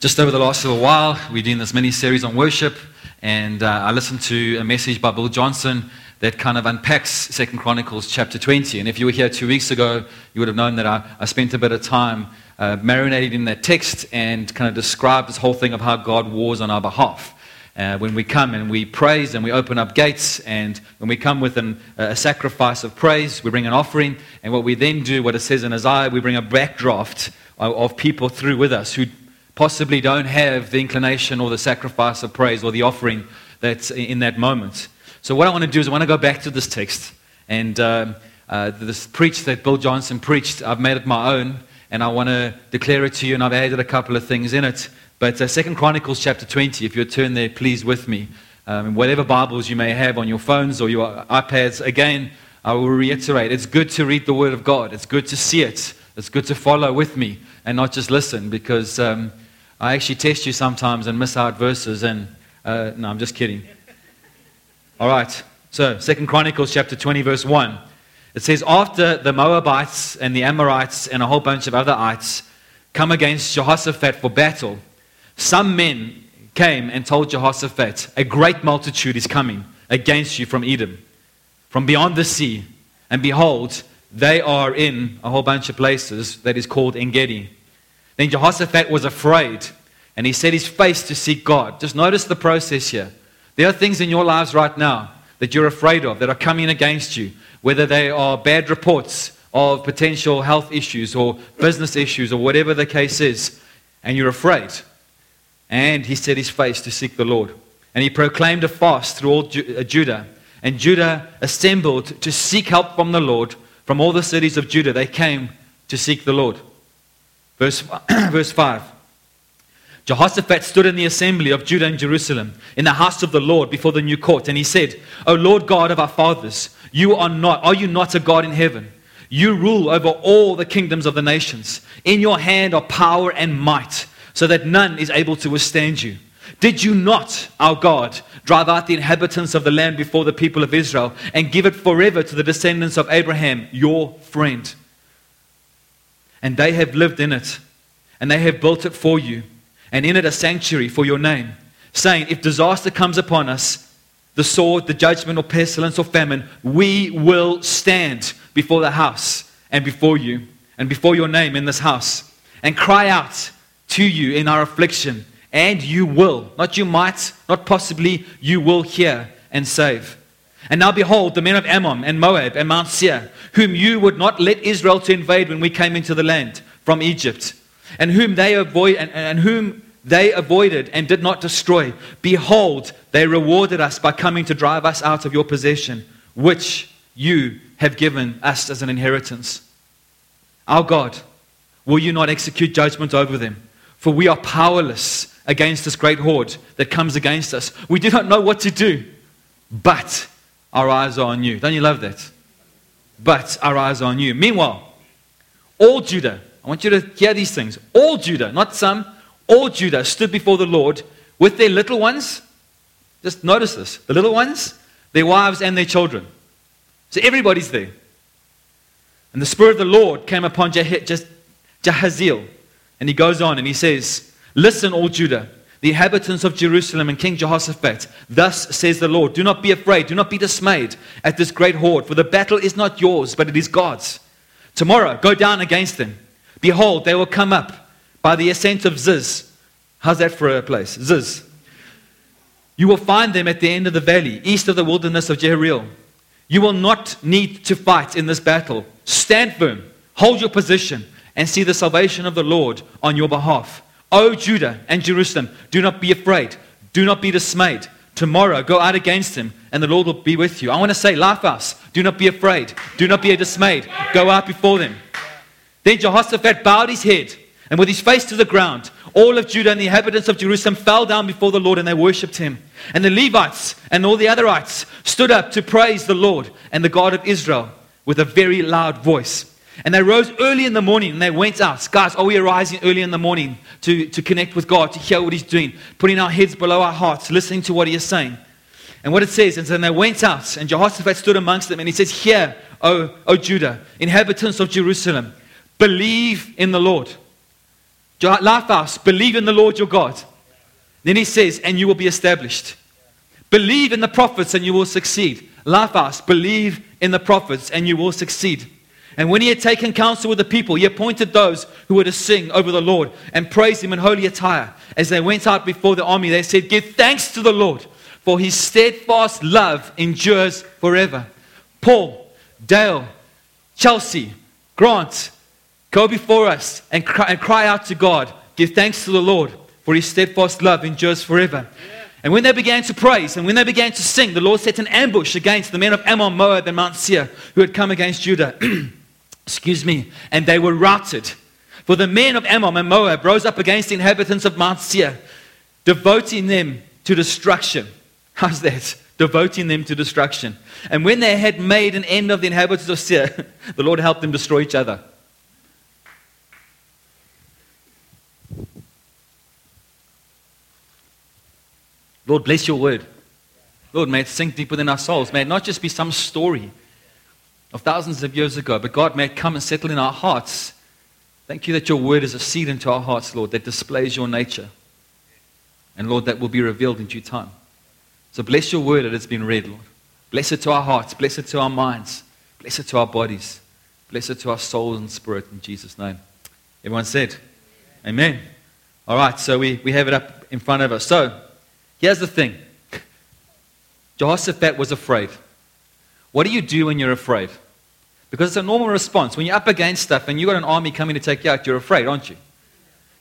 just over the last little while, we're doing this mini series on worship, and uh, I listened to a message by Bill Johnson that kind of unpacks Second Chronicles chapter 20. And if you were here two weeks ago, you would have known that I, I spent a bit of time uh, marinating in that text and kind of described this whole thing of how God wars on our behalf. Uh, when we come and we praise and we open up gates, and when we come with an, a sacrifice of praise, we bring an offering, and what we then do, what it says in Isaiah, we bring a backdraft of, of people through with us who possibly don't have the inclination or the sacrifice of praise or the offering that's in that moment. So, what I want to do is I want to go back to this text and um, uh, this preach that Bill Johnson preached. I've made it my own and I want to declare it to you, and I've added a couple of things in it. But uh, Second Chronicles chapter 20, if you turn there, please, with me. Um, whatever Bibles you may have on your phones or your iPads, again, I will reiterate it's good to read the Word of God. It's good to see it. It's good to follow with me and not just listen because um, I actually test you sometimes and miss out verses. And uh, no, I'm just kidding. All right. So, Second Chronicles chapter 20, verse 1. It says, After the Moabites and the Amorites and a whole bunch of other ites come against Jehoshaphat for battle, some men came and told Jehoshaphat, A great multitude is coming against you from Edom, from beyond the sea. And behold, they are in a whole bunch of places that is called Engedi. Then Jehoshaphat was afraid and he set his face to seek God. Just notice the process here. There are things in your lives right now that you're afraid of that are coming against you, whether they are bad reports of potential health issues or business issues or whatever the case is, and you're afraid. And he set his face to seek the Lord. And he proclaimed a fast through all uh, Judah. And Judah assembled to seek help from the Lord. From all the cities of Judah, they came to seek the Lord. Verse, verse 5. Jehoshaphat stood in the assembly of Judah and Jerusalem, in the house of the Lord, before the new court, and he said, O Lord God of our fathers, you are not, are you not a God in heaven? You rule over all the kingdoms of the nations. In your hand are power and might, so that none is able to withstand you. Did you not, our God, drive out the inhabitants of the land before the people of Israel and give it forever to the descendants of Abraham, your friend? And they have lived in it, and they have built it for you, and in it a sanctuary for your name, saying, If disaster comes upon us, the sword, the judgment, or pestilence, or famine, we will stand before the house and before you, and before your name in this house, and cry out to you in our affliction, and you will, not you might, not possibly, you will hear and save. And now behold, the men of Ammon and Moab and Mount Seir, whom you would not let Israel to invade when we came into the land from Egypt, and whom they avoid and, and whom they avoided and did not destroy. Behold, they rewarded us by coming to drive us out of your possession, which you have given us as an inheritance. Our God, will you not execute judgment over them? For we are powerless against this great horde that comes against us. We do not know what to do, but our eyes are on you. Don't you love that? But our eyes are on you. Meanwhile, all Judah, I want you to hear these things. All Judah, not some, all Judah stood before the Lord with their little ones. Just notice this the little ones, their wives, and their children. So everybody's there. And the Spirit of the Lord came upon Jahaziel. And he goes on and he says, Listen, all Judah the inhabitants of Jerusalem and King Jehoshaphat, Thus says the Lord, Do not be afraid, do not be dismayed at this great horde, for the battle is not yours, but it is God's. Tomorrow, go down against them. Behold, they will come up by the ascent of Ziz. How's that for a place? Ziz. You will find them at the end of the valley, east of the wilderness of Jeruel. You will not need to fight in this battle. Stand firm, hold your position, and see the salvation of the Lord on your behalf. O Judah and Jerusalem, do not be afraid. Do not be dismayed. Tomorrow go out against him, and the Lord will be with you. I want to say, Lifehouse, do not be afraid. Do not be dismayed. Go out before them. Then Jehoshaphat bowed his head, and with his face to the ground, all of Judah and the inhabitants of Jerusalem fell down before the Lord, and they worshipped him. And the Levites and all the otherites stood up to praise the Lord and the God of Israel with a very loud voice. And they rose early in the morning and they went out. Guys, are we arising early in the morning to, to connect with God, to hear what He's doing, putting our heads below our hearts, listening to what He is saying? And what it says, and then they went out, and Jehoshaphat stood amongst them, and he says, Hear, O, o Judah, inhabitants of Jerusalem, believe in the Lord. Lifehouse, believe in the Lord your God. Then he says, and you will be established. Believe in the prophets and you will succeed. Lifehouse, believe in the prophets and you will succeed. And when he had taken counsel with the people, he appointed those who were to sing over the Lord and praise him in holy attire. As they went out before the army, they said, Give thanks to the Lord, for his steadfast love endures forever. Paul, Dale, Chelsea, Grant, go before us and cry, and cry out to God. Give thanks to the Lord, for his steadfast love endures forever. And when they began to praise and when they began to sing, the Lord set an ambush against the men of Ammon, Moab, and Mount Seir who had come against Judah. Excuse me. And they were routed. For the men of Ammon and Moab rose up against the inhabitants of Mount Seir, devoting them to destruction. How's that? Devoting them to destruction. And when they had made an end of the inhabitants of Seir, the Lord helped them destroy each other. Lord, bless your word. Lord, may it sink deep within our souls. May it not just be some story of thousands of years ago, but God, may come and settle in our hearts. Thank you that your word is a seed into our hearts, Lord, that displays your nature. And Lord, that will be revealed in due time. So bless your word that it's been read, Lord. Bless it to our hearts. Bless it to our minds. Bless it to our bodies. Bless it to our souls and spirit in Jesus' name. Everyone said, Amen. All right, so we, we have it up in front of us. So, Here's the thing Jehoshaphat was afraid. What do you do when you're afraid? Because it's a normal response. When you're up against stuff and you've got an army coming to take you out, you're afraid, aren't you?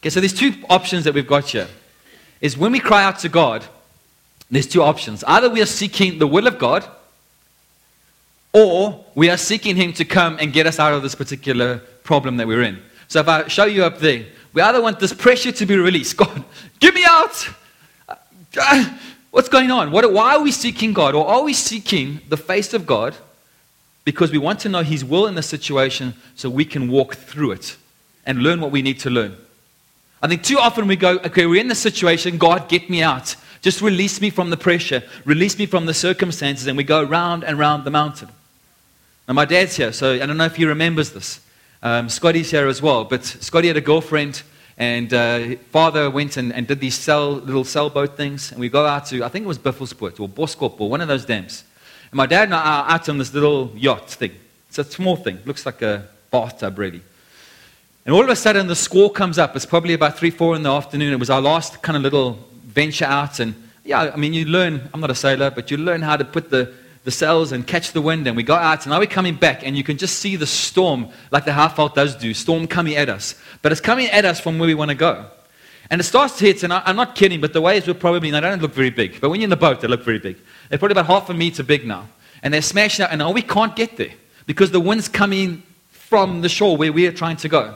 Okay, so there's two options that we've got here. Is when we cry out to God, there's two options. Either we are seeking the will of God, or we are seeking Him to come and get us out of this particular problem that we're in. So if I show you up there, we either want this pressure to be released. God, get me out. Uh, What's going on? What, why are we seeking God? Or are we seeking the face of God because we want to know His will in the situation so we can walk through it and learn what we need to learn? I think too often we go, okay, we're in the situation, God, get me out. Just release me from the pressure, release me from the circumstances, and we go round and round the mountain. Now, my dad's here, so I don't know if he remembers this. Um, Scotty's here as well, but Scotty had a girlfriend and uh, father went and, and did these little sailboat things. And we go out to, I think it was Buffelspoort or Boskop or one of those dams. And my dad and I are out on this little yacht thing. It's a small thing, looks like a bathtub, really. And all of a sudden, the squall comes up. It's probably about 3, 4 in the afternoon. It was our last kind of little venture out. And yeah, I mean, you learn, I'm not a sailor, but you learn how to put the, the sails and catch the wind. And we got out, and now we're coming back, and you can just see the storm, like the Highveld does do, storm coming at us. But it's coming at us from where we want to go. And it starts to hit, and I, am not kidding, but the waves were probably, they don't look very big. But when you're in the boat, they look very big. They're probably about half a meter big now. And they're smashing out, and now we can't get there because the wind's coming from the shore where we are trying to go.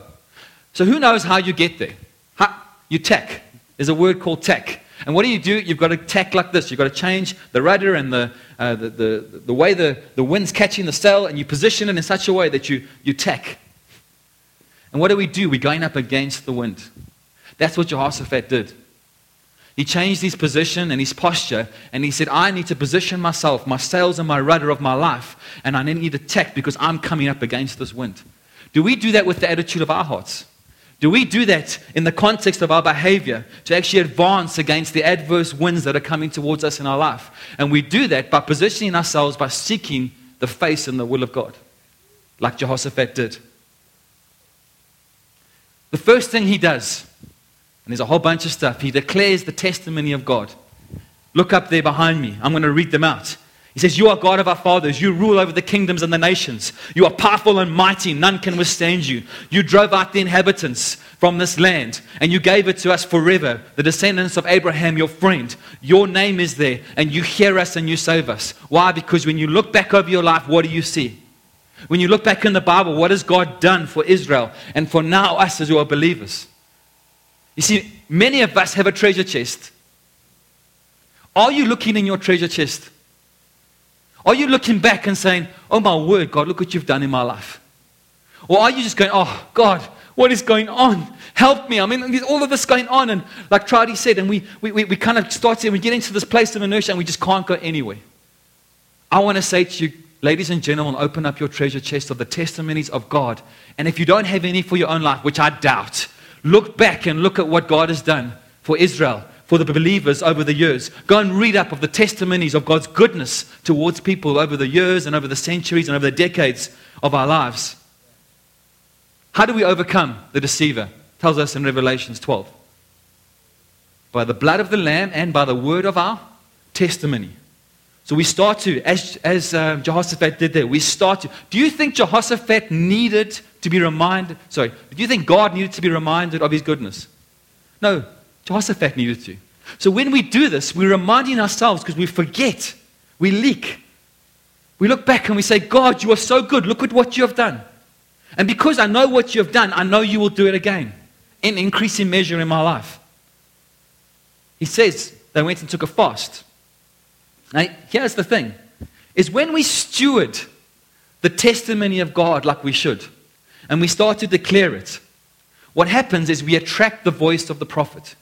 So who knows how you get there? How, you tack. There's a word called tack. And what do you do? You've got to tack like this. You've got to change the rudder and the, uh, the, the, the, way the, the wind's catching the sail, and you position it in such a way that you, you tack. And what do we do? We're going up against the wind. That's what Jehoshaphat did. He changed his position and his posture, and he said, I need to position myself, my sails and my rudder of my life, and I need to tack because I'm coming up against this wind. Do we do that with the attitude of our hearts? Do we do that in the context of our behavior to actually advance against the adverse winds that are coming towards us in our life? And we do that by positioning ourselves by seeking the face and the will of God, like Jehoshaphat did. The first thing he does, and there's a whole bunch of stuff, he declares the testimony of God. Look up there behind me. I'm going to read them out. He says, You are God of our fathers. You rule over the kingdoms and the nations. You are powerful and mighty. None can withstand you. You drove out the inhabitants from this land, and you gave it to us forever, the descendants of Abraham, your friend. Your name is there, and you hear us and you save us. Why? Because when you look back over your life, what do you see? When you look back in the Bible, what has God done for Israel and for now us as who are believers? You see, many of us have a treasure chest. Are you looking in your treasure chest? Are you looking back and saying, Oh my word, God, look what you've done in my life? Or are you just going, Oh, God, what is going on? Help me. I mean, there's all of this going on. And like Tradi said, and we, we, we, we kind of start and we get into this place of inertia and we just can't go anywhere. I want to say to you, ladies and gentlemen, open up your treasure chest of the testimonies of God. And if you don't have any for your own life, which I doubt, Look back and look at what God has done for Israel, for the believers over the years. Go and read up of the testimonies of God's goodness towards people over the years and over the centuries and over the decades of our lives. How do we overcome the deceiver? tells us in Revelations 12. By the blood of the Lamb and by the word of our testimony. So we start to, as, as uh, Jehoshaphat did there, we start to. Do you think Jehoshaphat needed to be reminded? Sorry, do you think God needed to be reminded of his goodness? No, Jehoshaphat needed to. So when we do this, we're reminding ourselves because we forget, we leak. We look back and we say, God, you are so good. Look at what you have done. And because I know what you have done, I know you will do it again in increasing measure in my life. He says they went and took a fast. Now, here's the thing is when we steward the testimony of God like we should, and we start to declare it, what happens is we attract the voice of the prophet.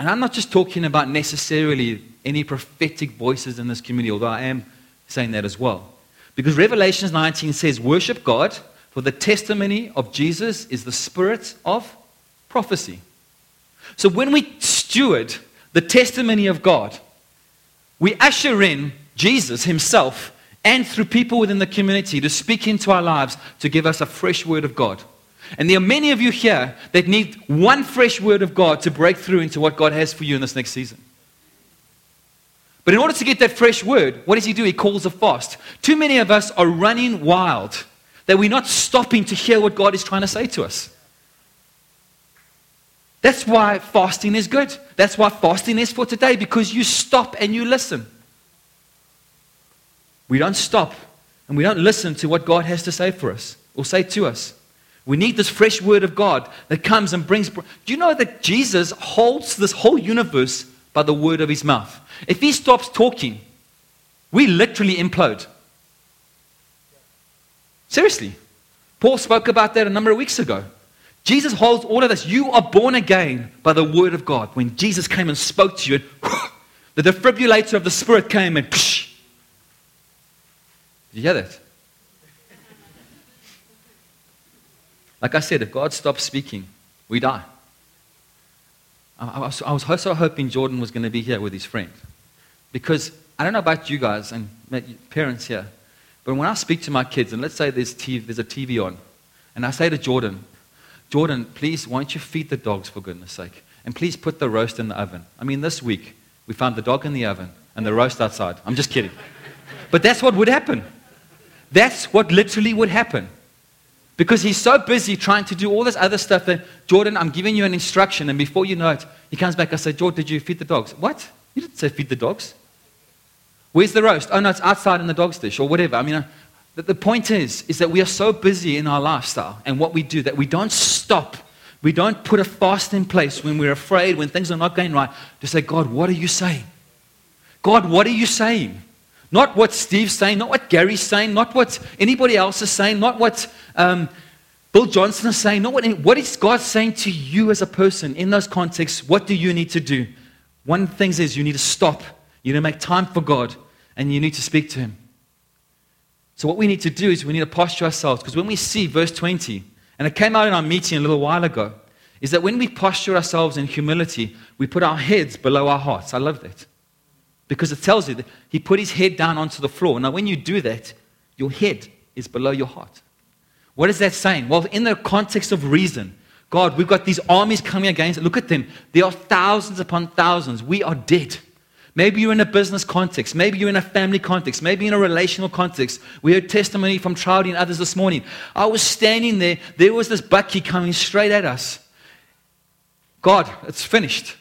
And I'm not just talking about necessarily any prophetic voices in this community, although I am saying that as well. Because Revelations 19 says, Worship God, for the testimony of Jesus is the spirit of prophecy. So when we steward the testimony of God, we usher in Jesus himself and through people within the community to speak into our lives to give us a fresh word of God. And there are many of you here that need one fresh word of God to break through into what God has for you in this next season. But in order to get that fresh word, what does he do? He calls a fast. Too many of us are running wild, that we're not stopping to hear what God is trying to say to us. That's why fasting is good. That's why fasting is for today, because you stop and you listen. We don't stop and we don't listen to what God has to say for us or say to us. We need this fresh word of God that comes and brings. Do you know that Jesus holds this whole universe by the word of his mouth? If he stops talking, we literally implode. Seriously. Paul spoke about that a number of weeks ago. Jesus holds all of this. You are born again by the word of God. When Jesus came and spoke to you, and the defibrillator of the Spirit came and psh, did you hear that? Like I said, if God stops speaking, we die. I, was, I was so hoping Jordan was going to be here with his friend. Because I don't know about you guys and parents here, but when I speak to my kids, and let's say there's, TV, there's a TV on, and I say to Jordan, Jordan, please, why don't you feed the dogs for goodness sake? And please put the roast in the oven. I mean, this week, we found the dog in the oven and the roast outside. I'm just kidding. But that's what would happen. That's what literally would happen. Because he's so busy trying to do all this other stuff that, Jordan, I'm giving you an instruction, and before you know it, he comes back. I say, Jordan, did you feed the dogs? What? You didn't say feed the dogs. Where's the roast? Oh, no, it's outside in the dog's dish, or whatever. I mean, uh, the, the point is, is that we are so busy in our lifestyle and what we do that we don't stop. We don't put a fast in place when we're afraid, when things are not going right, to say, God, what are you saying? God, what are you saying? Not what Steve's saying, not what Gary's saying, not what anybody else is saying, not what um, Bill Johnson is saying, not what, what is God saying to you as a person in those contexts? What do you need to do? One thing is you need to stop. You need to make time for God and you need to speak to Him. So, what we need to do is we need to posture ourselves because when we see verse 20, and it came out in our meeting a little while ago, is that when we posture ourselves in humility, we put our heads below our hearts. I love that because it tells you that he put his head down onto the floor. Now, when you do that, your head is below your heart. What is that saying? Well, in the context of reason, God, we've got these armies coming against. Look at them. There are thousands upon thousands. We are dead. Maybe you're in a business context. Maybe you're in a family context. Maybe in a relational context. We heard testimony from Charlie and others this morning. I was standing there. There was this bakkie coming straight at us. God, it's finished.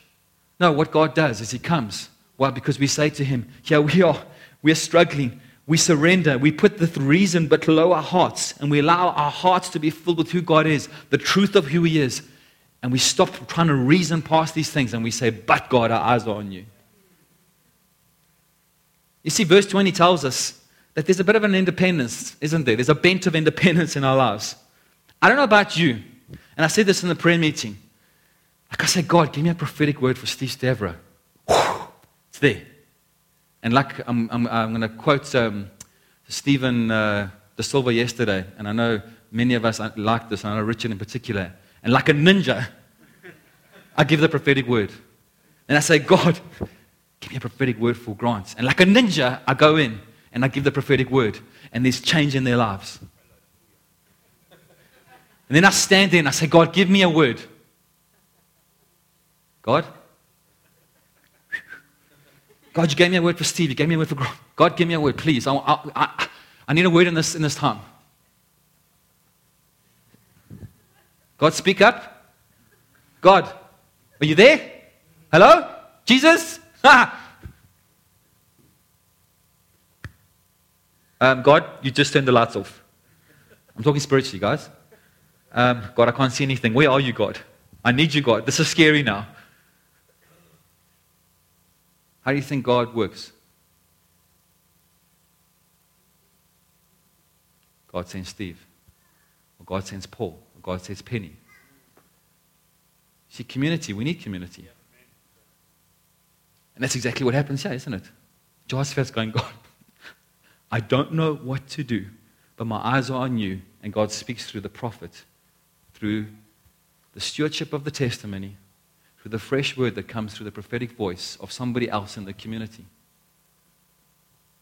No, what God does is He comes why? Because we say to Him, Yeah, we are, we are struggling. We surrender. We put the reason but below our hearts, and we allow our hearts to be filled with who God is, the truth of who He is. And we stop trying to reason past these things and we say, But God, our eyes are on you. You see, verse 20 tells us that there's a bit of an independence, isn't there? There's a bent of independence in our lives. I don't know about you, and I said this in the prayer meeting. Like I said, God, give me a prophetic word for Steve Stavro there. And like I'm, I'm, I'm going to quote um, Stephen uh, De Silva yesterday, and I know many of us like this, and I know Richard in particular. And like a ninja, I give the prophetic word. And I say, God, give me a prophetic word for Grant. And like a ninja, I go in and I give the prophetic word. And there's change in their lives. And then I stand there and I say, God, give me a word. God? God, you gave me a word for Steve. You gave me a word for Grant. God, give me a word, please. I, I, I, I need a word in this, in this time. God, speak up. God, are you there? Hello? Jesus? um, God, you just turned the lights off. I'm talking spiritually, guys. Um, God, I can't see anything. Where are you, God? I need you, God. This is scary now. How do you think God works? God sends Steve, or God sends Paul, or God sends Penny. See, community, we need community. And that's exactly what happens here, isn't it? Jehoshaphat's going, God, I don't know what to do, but my eyes are on you. And God speaks through the prophet, through the stewardship of the testimony, through the fresh word that comes through the prophetic voice of somebody else in the community.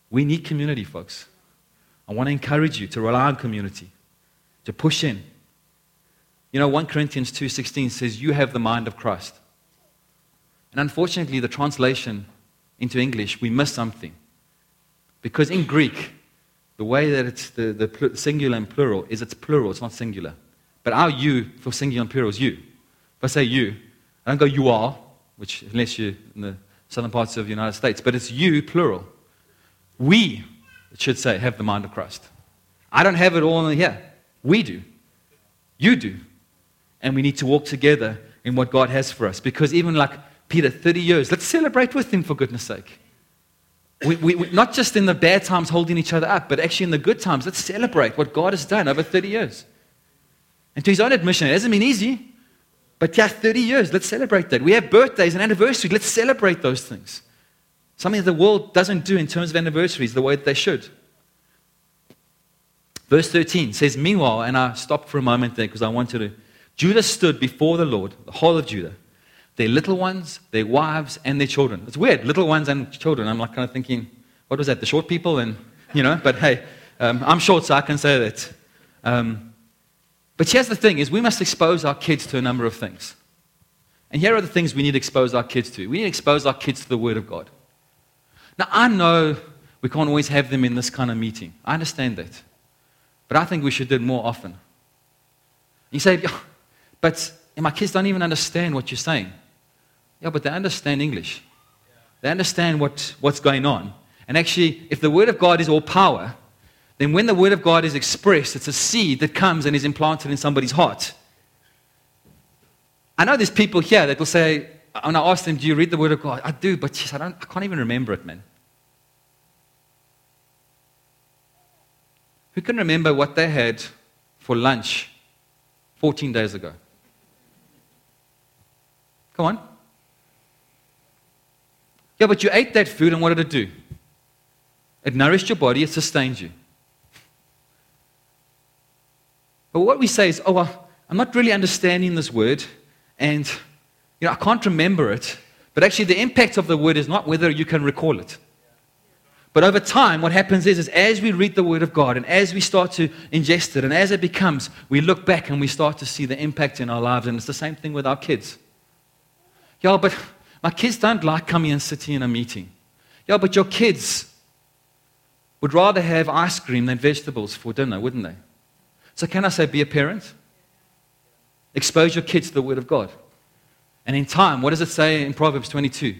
We need community, folks. I want to encourage you to rely on community, to push in. You know, 1 Corinthians 2:16 says you have the mind of Christ. And unfortunately, the translation into English, we miss something. Because in Greek, the way that it's the, the singular and plural is it's plural, it's not singular. But our you for singular and plural is you. If I say you, I don't go you are, which unless you're in the southern parts of the United States, but it's you plural. We it should say, have the mind of Christ. I don't have it all in here. We do. You do. And we need to walk together in what God has for us. Because even like Peter, 30 years, let's celebrate with him for goodness sake. We, we, we, not just in the bad times holding each other up, but actually in the good times, let's celebrate what God has done over 30 years. And to his own admission, it hasn't been easy, but yeah, 30 years, let's celebrate that. We have birthdays and anniversaries, let's celebrate those things. Something that the world doesn't do in terms of anniversaries the way that they should. Verse 13 says, Meanwhile, and I stopped for a moment there because I wanted to. Judah stood before the Lord, the whole of Judah, their little ones, their wives, and their children. It's weird, little ones and children. I'm like kind of thinking, what was that, the short people? And, you know, but hey, um, I'm short, so I can say that. Um, but here's the thing is we must expose our kids to a number of things. And here are the things we need to expose our kids to. We need to expose our kids to the Word of God. Now, I know we can't always have them in this kind of meeting. I understand that. But I think we should do it more often. You say, but my kids don't even understand what you're saying. Yeah, but they understand English. They understand what, what's going on. And actually, if the Word of God is all power, then when the Word of God is expressed, it's a seed that comes and is implanted in somebody's heart. I know there's people here that will say, when I ask them, Do you read the Word of God? I do, but geez, I, don't, I can't even remember it, man. Who can remember what they had for lunch 14 days ago? Come on. Yeah, but you ate that food, and what did it do? It nourished your body, it sustained you. But what we say is, oh, well, I'm not really understanding this word, and you know, I can't remember it. But actually, the impact of the word is not whether you can recall it. But over time, what happens is, is as we read the Word of God and as we start to ingest it and as it becomes, we look back and we start to see the impact in our lives. And it's the same thing with our kids. Yeah, but my kids don't like coming and sitting in a meeting. Yeah, but your kids would rather have ice cream than vegetables for dinner, wouldn't they? So, can I say, be a parent? Expose your kids to the Word of God. And in time, what does it say in Proverbs 22?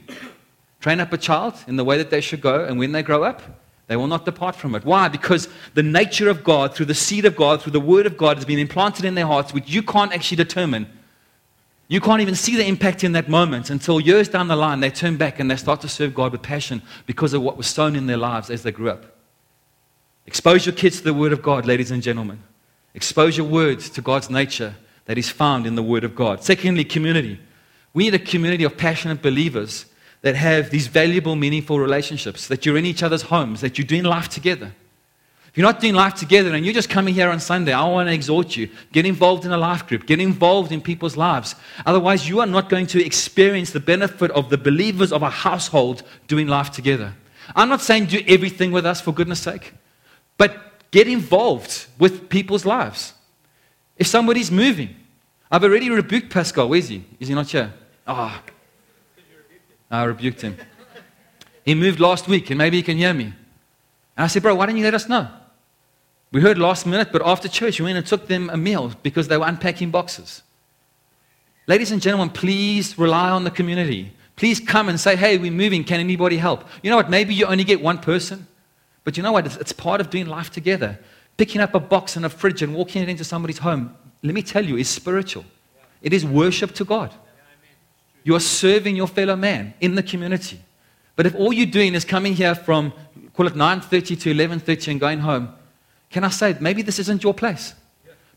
Train up a child in the way that they should go, and when they grow up, they will not depart from it. Why? Because the nature of God, through the seed of God, through the word of God, has been implanted in their hearts, which you can't actually determine. You can't even see the impact in that moment until years down the line they turn back and they start to serve God with passion because of what was sown in their lives as they grew up. Expose your kids to the word of God, ladies and gentlemen. Expose your words to God's nature that is found in the word of God. Secondly, community. We need a community of passionate believers that have these valuable, meaningful relationships, that you're in each other's homes, that you're doing life together. If you're not doing life together and you're just coming here on Sunday, I want to exhort you. Get involved in a life group. Get involved in people's lives. Otherwise, you are not going to experience the benefit of the believers of a household doing life together. I'm not saying do everything with us for goodness sake, but get involved with people's lives. If somebody's moving, I've already rebuked Pascal. Where's he? Is he not here? Ah, oh, I rebuked him. He moved last week, and maybe he can hear me. And I said, Bro, why don't you let us know? We heard last minute, but after church, we went and took them a meal because they were unpacking boxes. Ladies and gentlemen, please rely on the community. Please come and say, Hey, we're moving. Can anybody help? You know what? Maybe you only get one person, but you know what? It's, it's part of doing life together. Picking up a box and a fridge and walking it into somebody's home, let me tell you, is spiritual. It is worship to God. You are serving your fellow man in the community. But if all you're doing is coming here from, call it 9.30 to 11.30 and going home, can I say, maybe this isn't your place?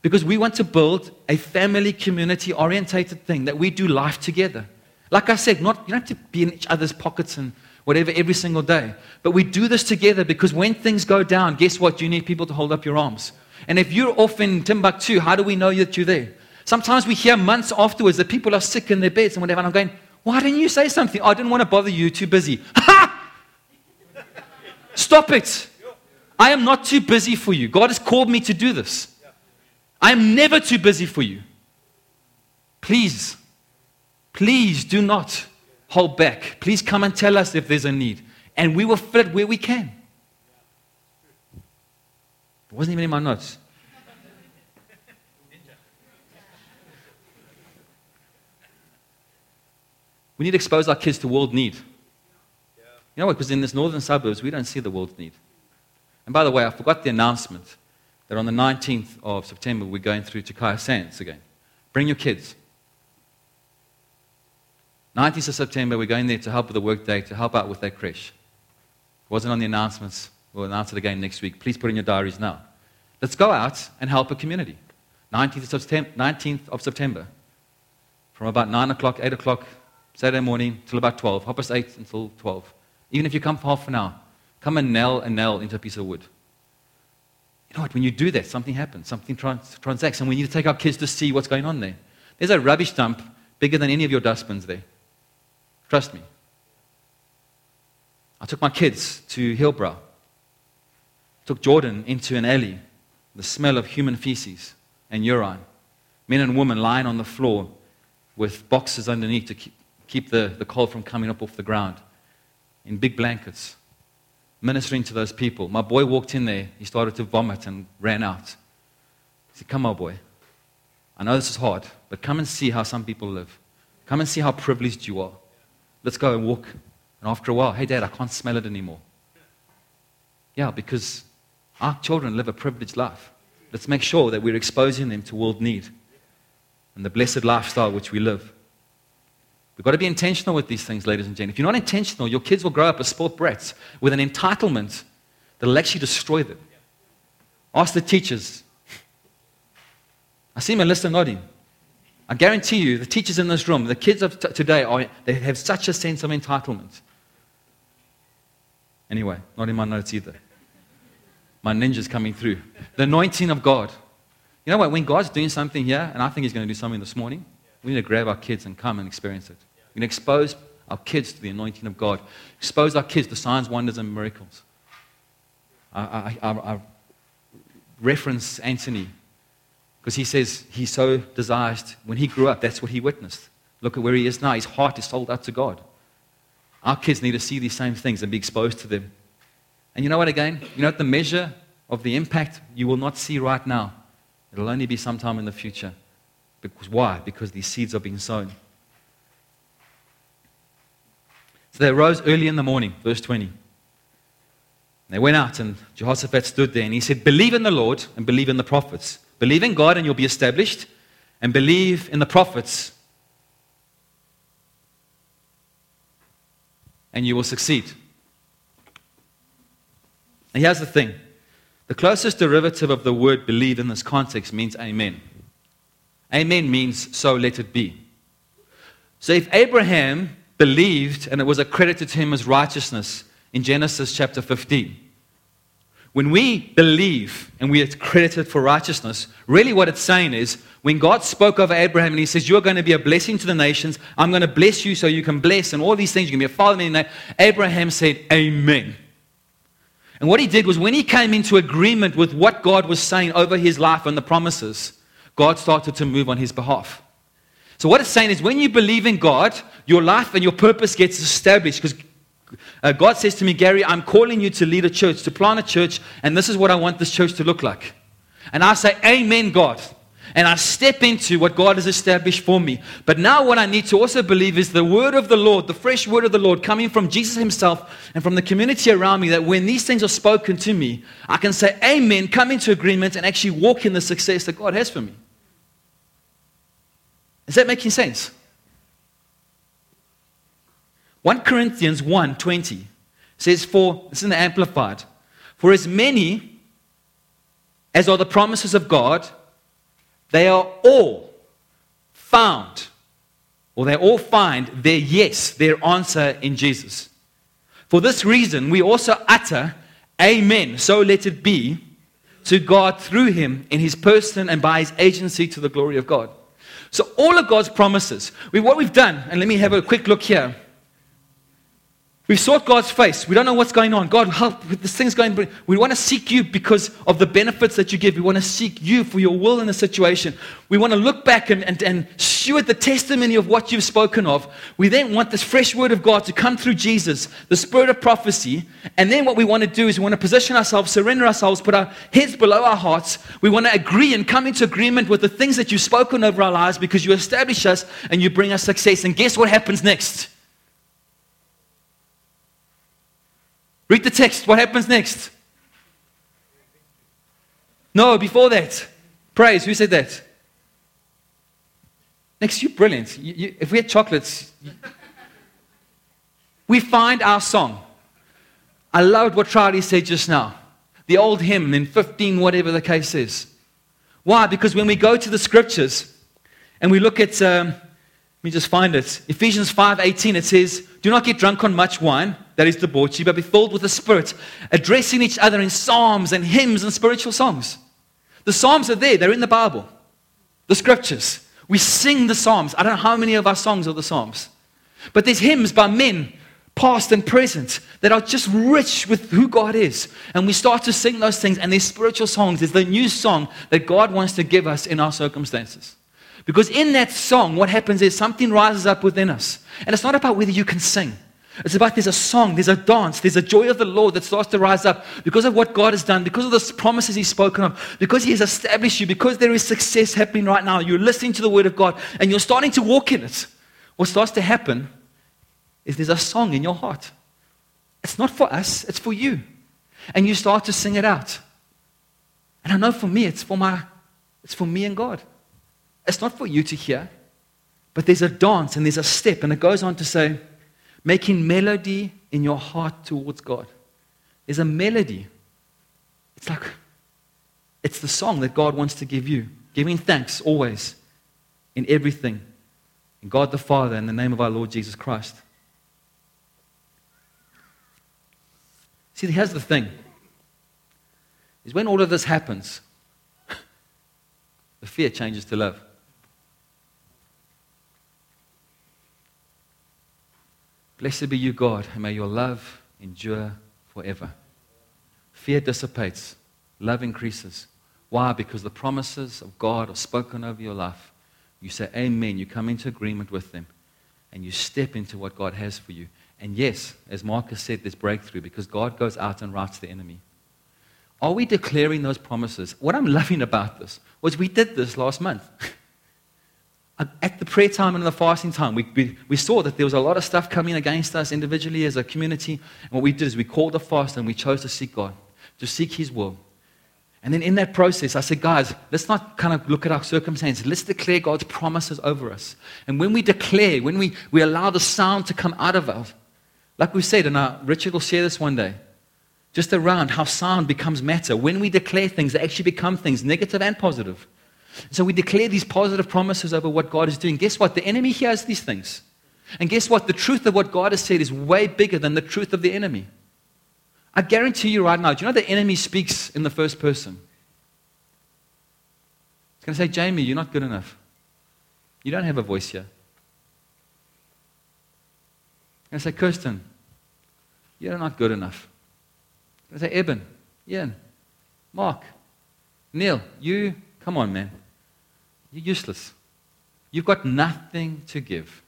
Because we want to build a family, community orientated thing that we do life together. Like I said, not, you don't have to be in each other's pockets and whatever every single day. But we do this together because when things go down, guess what? You need people to hold up your arms. And if you're off in Timbuktu, how do we know that you're there? Sometimes we hear months afterwards that people are sick in their beds and whatever. And I'm going, why didn't you say something? I didn't want to bother you, too busy. Stop it. I am not too busy for you. God has called me to do this. I am never too busy for you. Please, please do not hold back. Please come and tell us if there's a need. And we will fill it where we can. It wasn't even in my notes. We need to expose our kids to world need. You know what? Because in this northern suburbs, we don't see the world need. And by the way, I forgot the announcement that on the 19th of September, we're going through Takaya Sands again. Bring your kids. 19th of September, we're going there to help with the workday, to help out with their creche. Wasn't on the announcements. We'll announce it again next week. Please put in your diaries now. Let's go out and help a community. 19th of, September, 19th of September, from about 9 o'clock, 8 o'clock, Saturday morning till about 12, half past 8 until 12. Even if you come for half an hour, come and nail a nail into a piece of wood. You know what? When you do that, something happens, something trans- transacts, and we need to take our kids to see what's going on there. There's a rubbish dump bigger than any of your dustbins there. Trust me. I took my kids to Hillbrow. Took Jordan into an alley, the smell of human feces and urine. Men and women lying on the floor with boxes underneath to keep, keep the, the cold from coming up off the ground in big blankets, ministering to those people. My boy walked in there, he started to vomit and ran out. He said, Come on, boy. I know this is hard, but come and see how some people live. Come and see how privileged you are. Let's go and walk. And after a while, hey, dad, I can't smell it anymore. Yeah, because our children live a privileged life. Let's make sure that we're exposing them to world need and the blessed lifestyle which we live. We've got to be intentional with these things, ladies and gentlemen. If you're not intentional, your kids will grow up as sport brats with an entitlement that will actually destroy them. Ask the teachers. I see Melissa nodding. I guarantee you, the teachers in this room, the kids of t- today, are, they have such a sense of entitlement. Anyway, not in my notes either. My ninja's coming through. The anointing of God. You know what? When God's doing something here, and I think He's going to do something this morning, we need to grab our kids and come and experience it. We need to expose our kids to the anointing of God, expose our kids to signs, wonders, and miracles. I, I, I, I reference Anthony because he says he so desires, when he grew up, that's what he witnessed. Look at where he is now. His heart is sold out to God. Our kids need to see these same things and be exposed to them. And you know what, again? You know, the measure of the impact you will not see right now. It'll only be sometime in the future. Because why? Because these seeds are being sown. So they rose early in the morning, verse 20. They went out, and Jehoshaphat stood there, and he said, Believe in the Lord and believe in the prophets. Believe in God, and you'll be established, and believe in the prophets, and you will succeed. And here's the thing the closest derivative of the word believe in this context means amen. Amen means so let it be. So if Abraham believed and it was accredited to him as righteousness in Genesis chapter 15, when we believe and we are credited for righteousness, really what it's saying is when God spoke over Abraham and he says, You're going to be a blessing to the nations, I'm going to bless you so you can bless, and all these things, you're going to be a father. And Abraham said, Amen. And what he did was when he came into agreement with what God was saying over his life and the promises, God started to move on his behalf. So, what it's saying is when you believe in God, your life and your purpose gets established because uh, God says to me, Gary, I'm calling you to lead a church, to plant a church, and this is what I want this church to look like. And I say, Amen, God. And I step into what God has established for me. But now, what I need to also believe is the word of the Lord, the fresh word of the Lord coming from Jesus Himself and from the community around me, that when these things are spoken to me, I can say, Amen, come into agreement, and actually walk in the success that God has for me. Is that making sense? 1 Corinthians 1 20 says, For, it's in the Amplified, for as many as are the promises of God, they are all found, or they all find their yes, their answer in Jesus. For this reason, we also utter, Amen, so let it be, to God through him in his person and by his agency to the glory of God. So, all of God's promises, we, what we've done, and let me have a quick look here. We've sought God's face. We don't know what's going on. God, help. This thing's going. We want to seek you because of the benefits that you give. We want to seek you for your will in the situation. We want to look back and, and, and steward the testimony of what you've spoken of. We then want this fresh word of God to come through Jesus, the spirit of prophecy. And then what we want to do is we want to position ourselves, surrender ourselves, put our heads below our hearts. We want to agree and come into agreement with the things that you've spoken over our lives because you establish us and you bring us success. And guess what happens next? Read the text. What happens next? No, before that. Praise. Who said that? Next, you're brilliant. You, you, if we had chocolates, you, we find our song. I loved what Charlie said just now. The old hymn in 15, whatever the case is. Why? Because when we go to the scriptures and we look at, um, let me just find it. Ephesians 5:18. It says, "Do not get drunk on much wine." That is debauchery, but be filled with the Spirit, addressing each other in psalms and hymns and spiritual songs. The psalms are there, they're in the Bible, the scriptures. We sing the psalms. I don't know how many of our songs are the psalms, but there's hymns by men, past and present, that are just rich with who God is. And we start to sing those things, and these spiritual songs is the new song that God wants to give us in our circumstances. Because in that song, what happens is something rises up within us. And it's not about whether you can sing. It's about there's a song, there's a dance, there's a joy of the Lord that starts to rise up because of what God has done, because of the promises He's spoken of, because He has established you, because there is success happening right now. You're listening to the Word of God and you're starting to walk in it. What starts to happen is there's a song in your heart. It's not for us, it's for you. And you start to sing it out. And I know for me, it's for my it's for me and God. It's not for you to hear, but there's a dance and there's a step, and it goes on to say, making melody in your heart towards God. There's a melody. It's like, it's the song that God wants to give you. Giving thanks always in everything. In God the Father, in the name of our Lord Jesus Christ. See, here's the thing. Is when all of this happens, the fear changes to love. Blessed be you, God, and may your love endure forever. Fear dissipates, love increases. Why? Because the promises of God are spoken over your life. You say, Amen. You come into agreement with them, and you step into what God has for you. And yes, as Marcus said, there's breakthrough because God goes out and writes the enemy. Are we declaring those promises? What I'm loving about this was we did this last month. at the prayer time and the fasting time, we, we, we, saw that there was a lot of stuff coming against us individually as a community. And what we did is we called the fast and we chose to seek God, to seek His will. And then in that process, I said, guys, let's not kind of look at our circumstances. Let's declare God's promises over us. And when we declare, when we, we allow the sound to come out of us, like we said, and our, Richard will share this one day, just around how sound becomes matter. When we declare things, they actually become things, negative and positive. So we declare these positive promises over what God is doing. Guess what? The enemy hears these things. And guess what? The truth of what God has said is way bigger than the truth of the enemy. I guarantee you right now, do you know the enemy speaks in the first person? He's going to say, Jamie, you're not good enough. You don't have a voice here. He's going to say, Kirsten, you're not good enough. He's going to say, Eben, Ian, Mark, Neil, you, come on, man. You're useless. You've got nothing to give.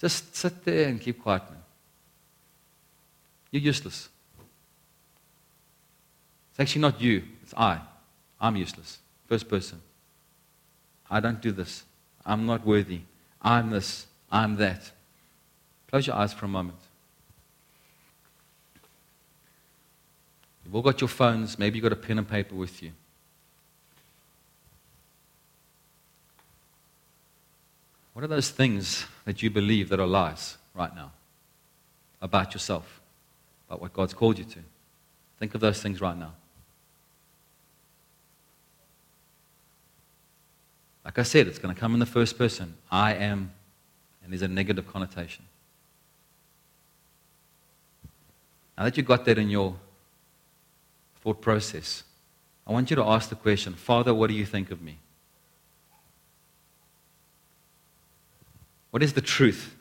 Just sit there and keep quiet, man. You're useless. It's actually not you, it's I. I'm useless. First person. I don't do this. I'm not worthy. I'm this. I'm that. Close your eyes for a moment. You've all got your phones. Maybe you've got a pen and paper with you. What are those things that you believe that are lies right now about yourself, about what God's called you to? Think of those things right now. Like I said, it's going to come in the first person. I am, and there's a negative connotation. Now that you've got that in your thought process, I want you to ask the question Father, what do you think of me? What is the truth?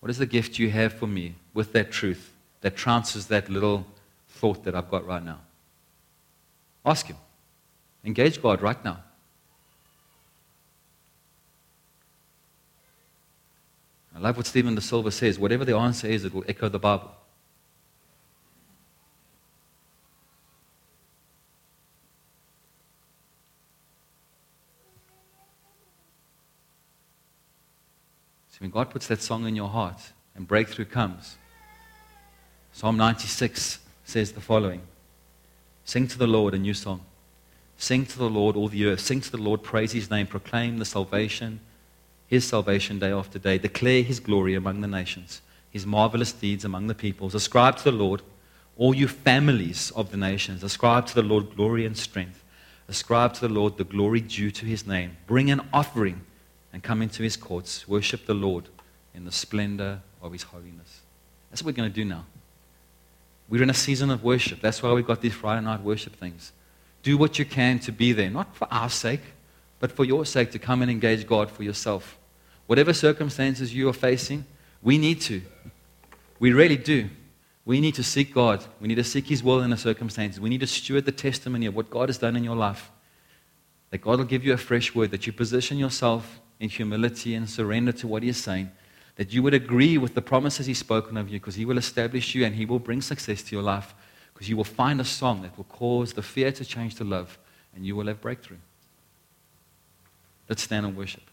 What is the gift you have for me with that truth that transfers that little thought that I've got right now? Ask Him. Engage God right now. I love what Stephen De Silva says. Whatever the answer is, it will echo the Bible. When God puts that song in your heart and breakthrough comes, Psalm 96 says the following Sing to the Lord a new song. Sing to the Lord, all the earth. Sing to the Lord, praise his name, proclaim the salvation, his salvation day after day. Declare his glory among the nations, his marvelous deeds among the peoples. Ascribe to the Lord, all you families of the nations. Ascribe to the Lord glory and strength. Ascribe to the Lord the glory due to his name. Bring an offering and come into his courts. Worship the Lord in the splendor of his holiness. That's what we're going to do now. We're in a season of worship. That's why we've got these Friday night worship things. Do what you can to be there, not for our sake, but for your sake to come and engage God for yourself. Whatever circumstances you are facing, we need to. We really do. We need to seek God. We need to seek His will in the circumstances. We need to steward the testimony of what God has done in your life. That God will give you a fresh word, that you position yourself in humility and surrender to what He is saying, that you would agree with the promises He's spoken of you because He will establish you and He will bring success to your life because you will find a song that will cause the fear to change to love and you will have breakthrough. Let's stand and worship.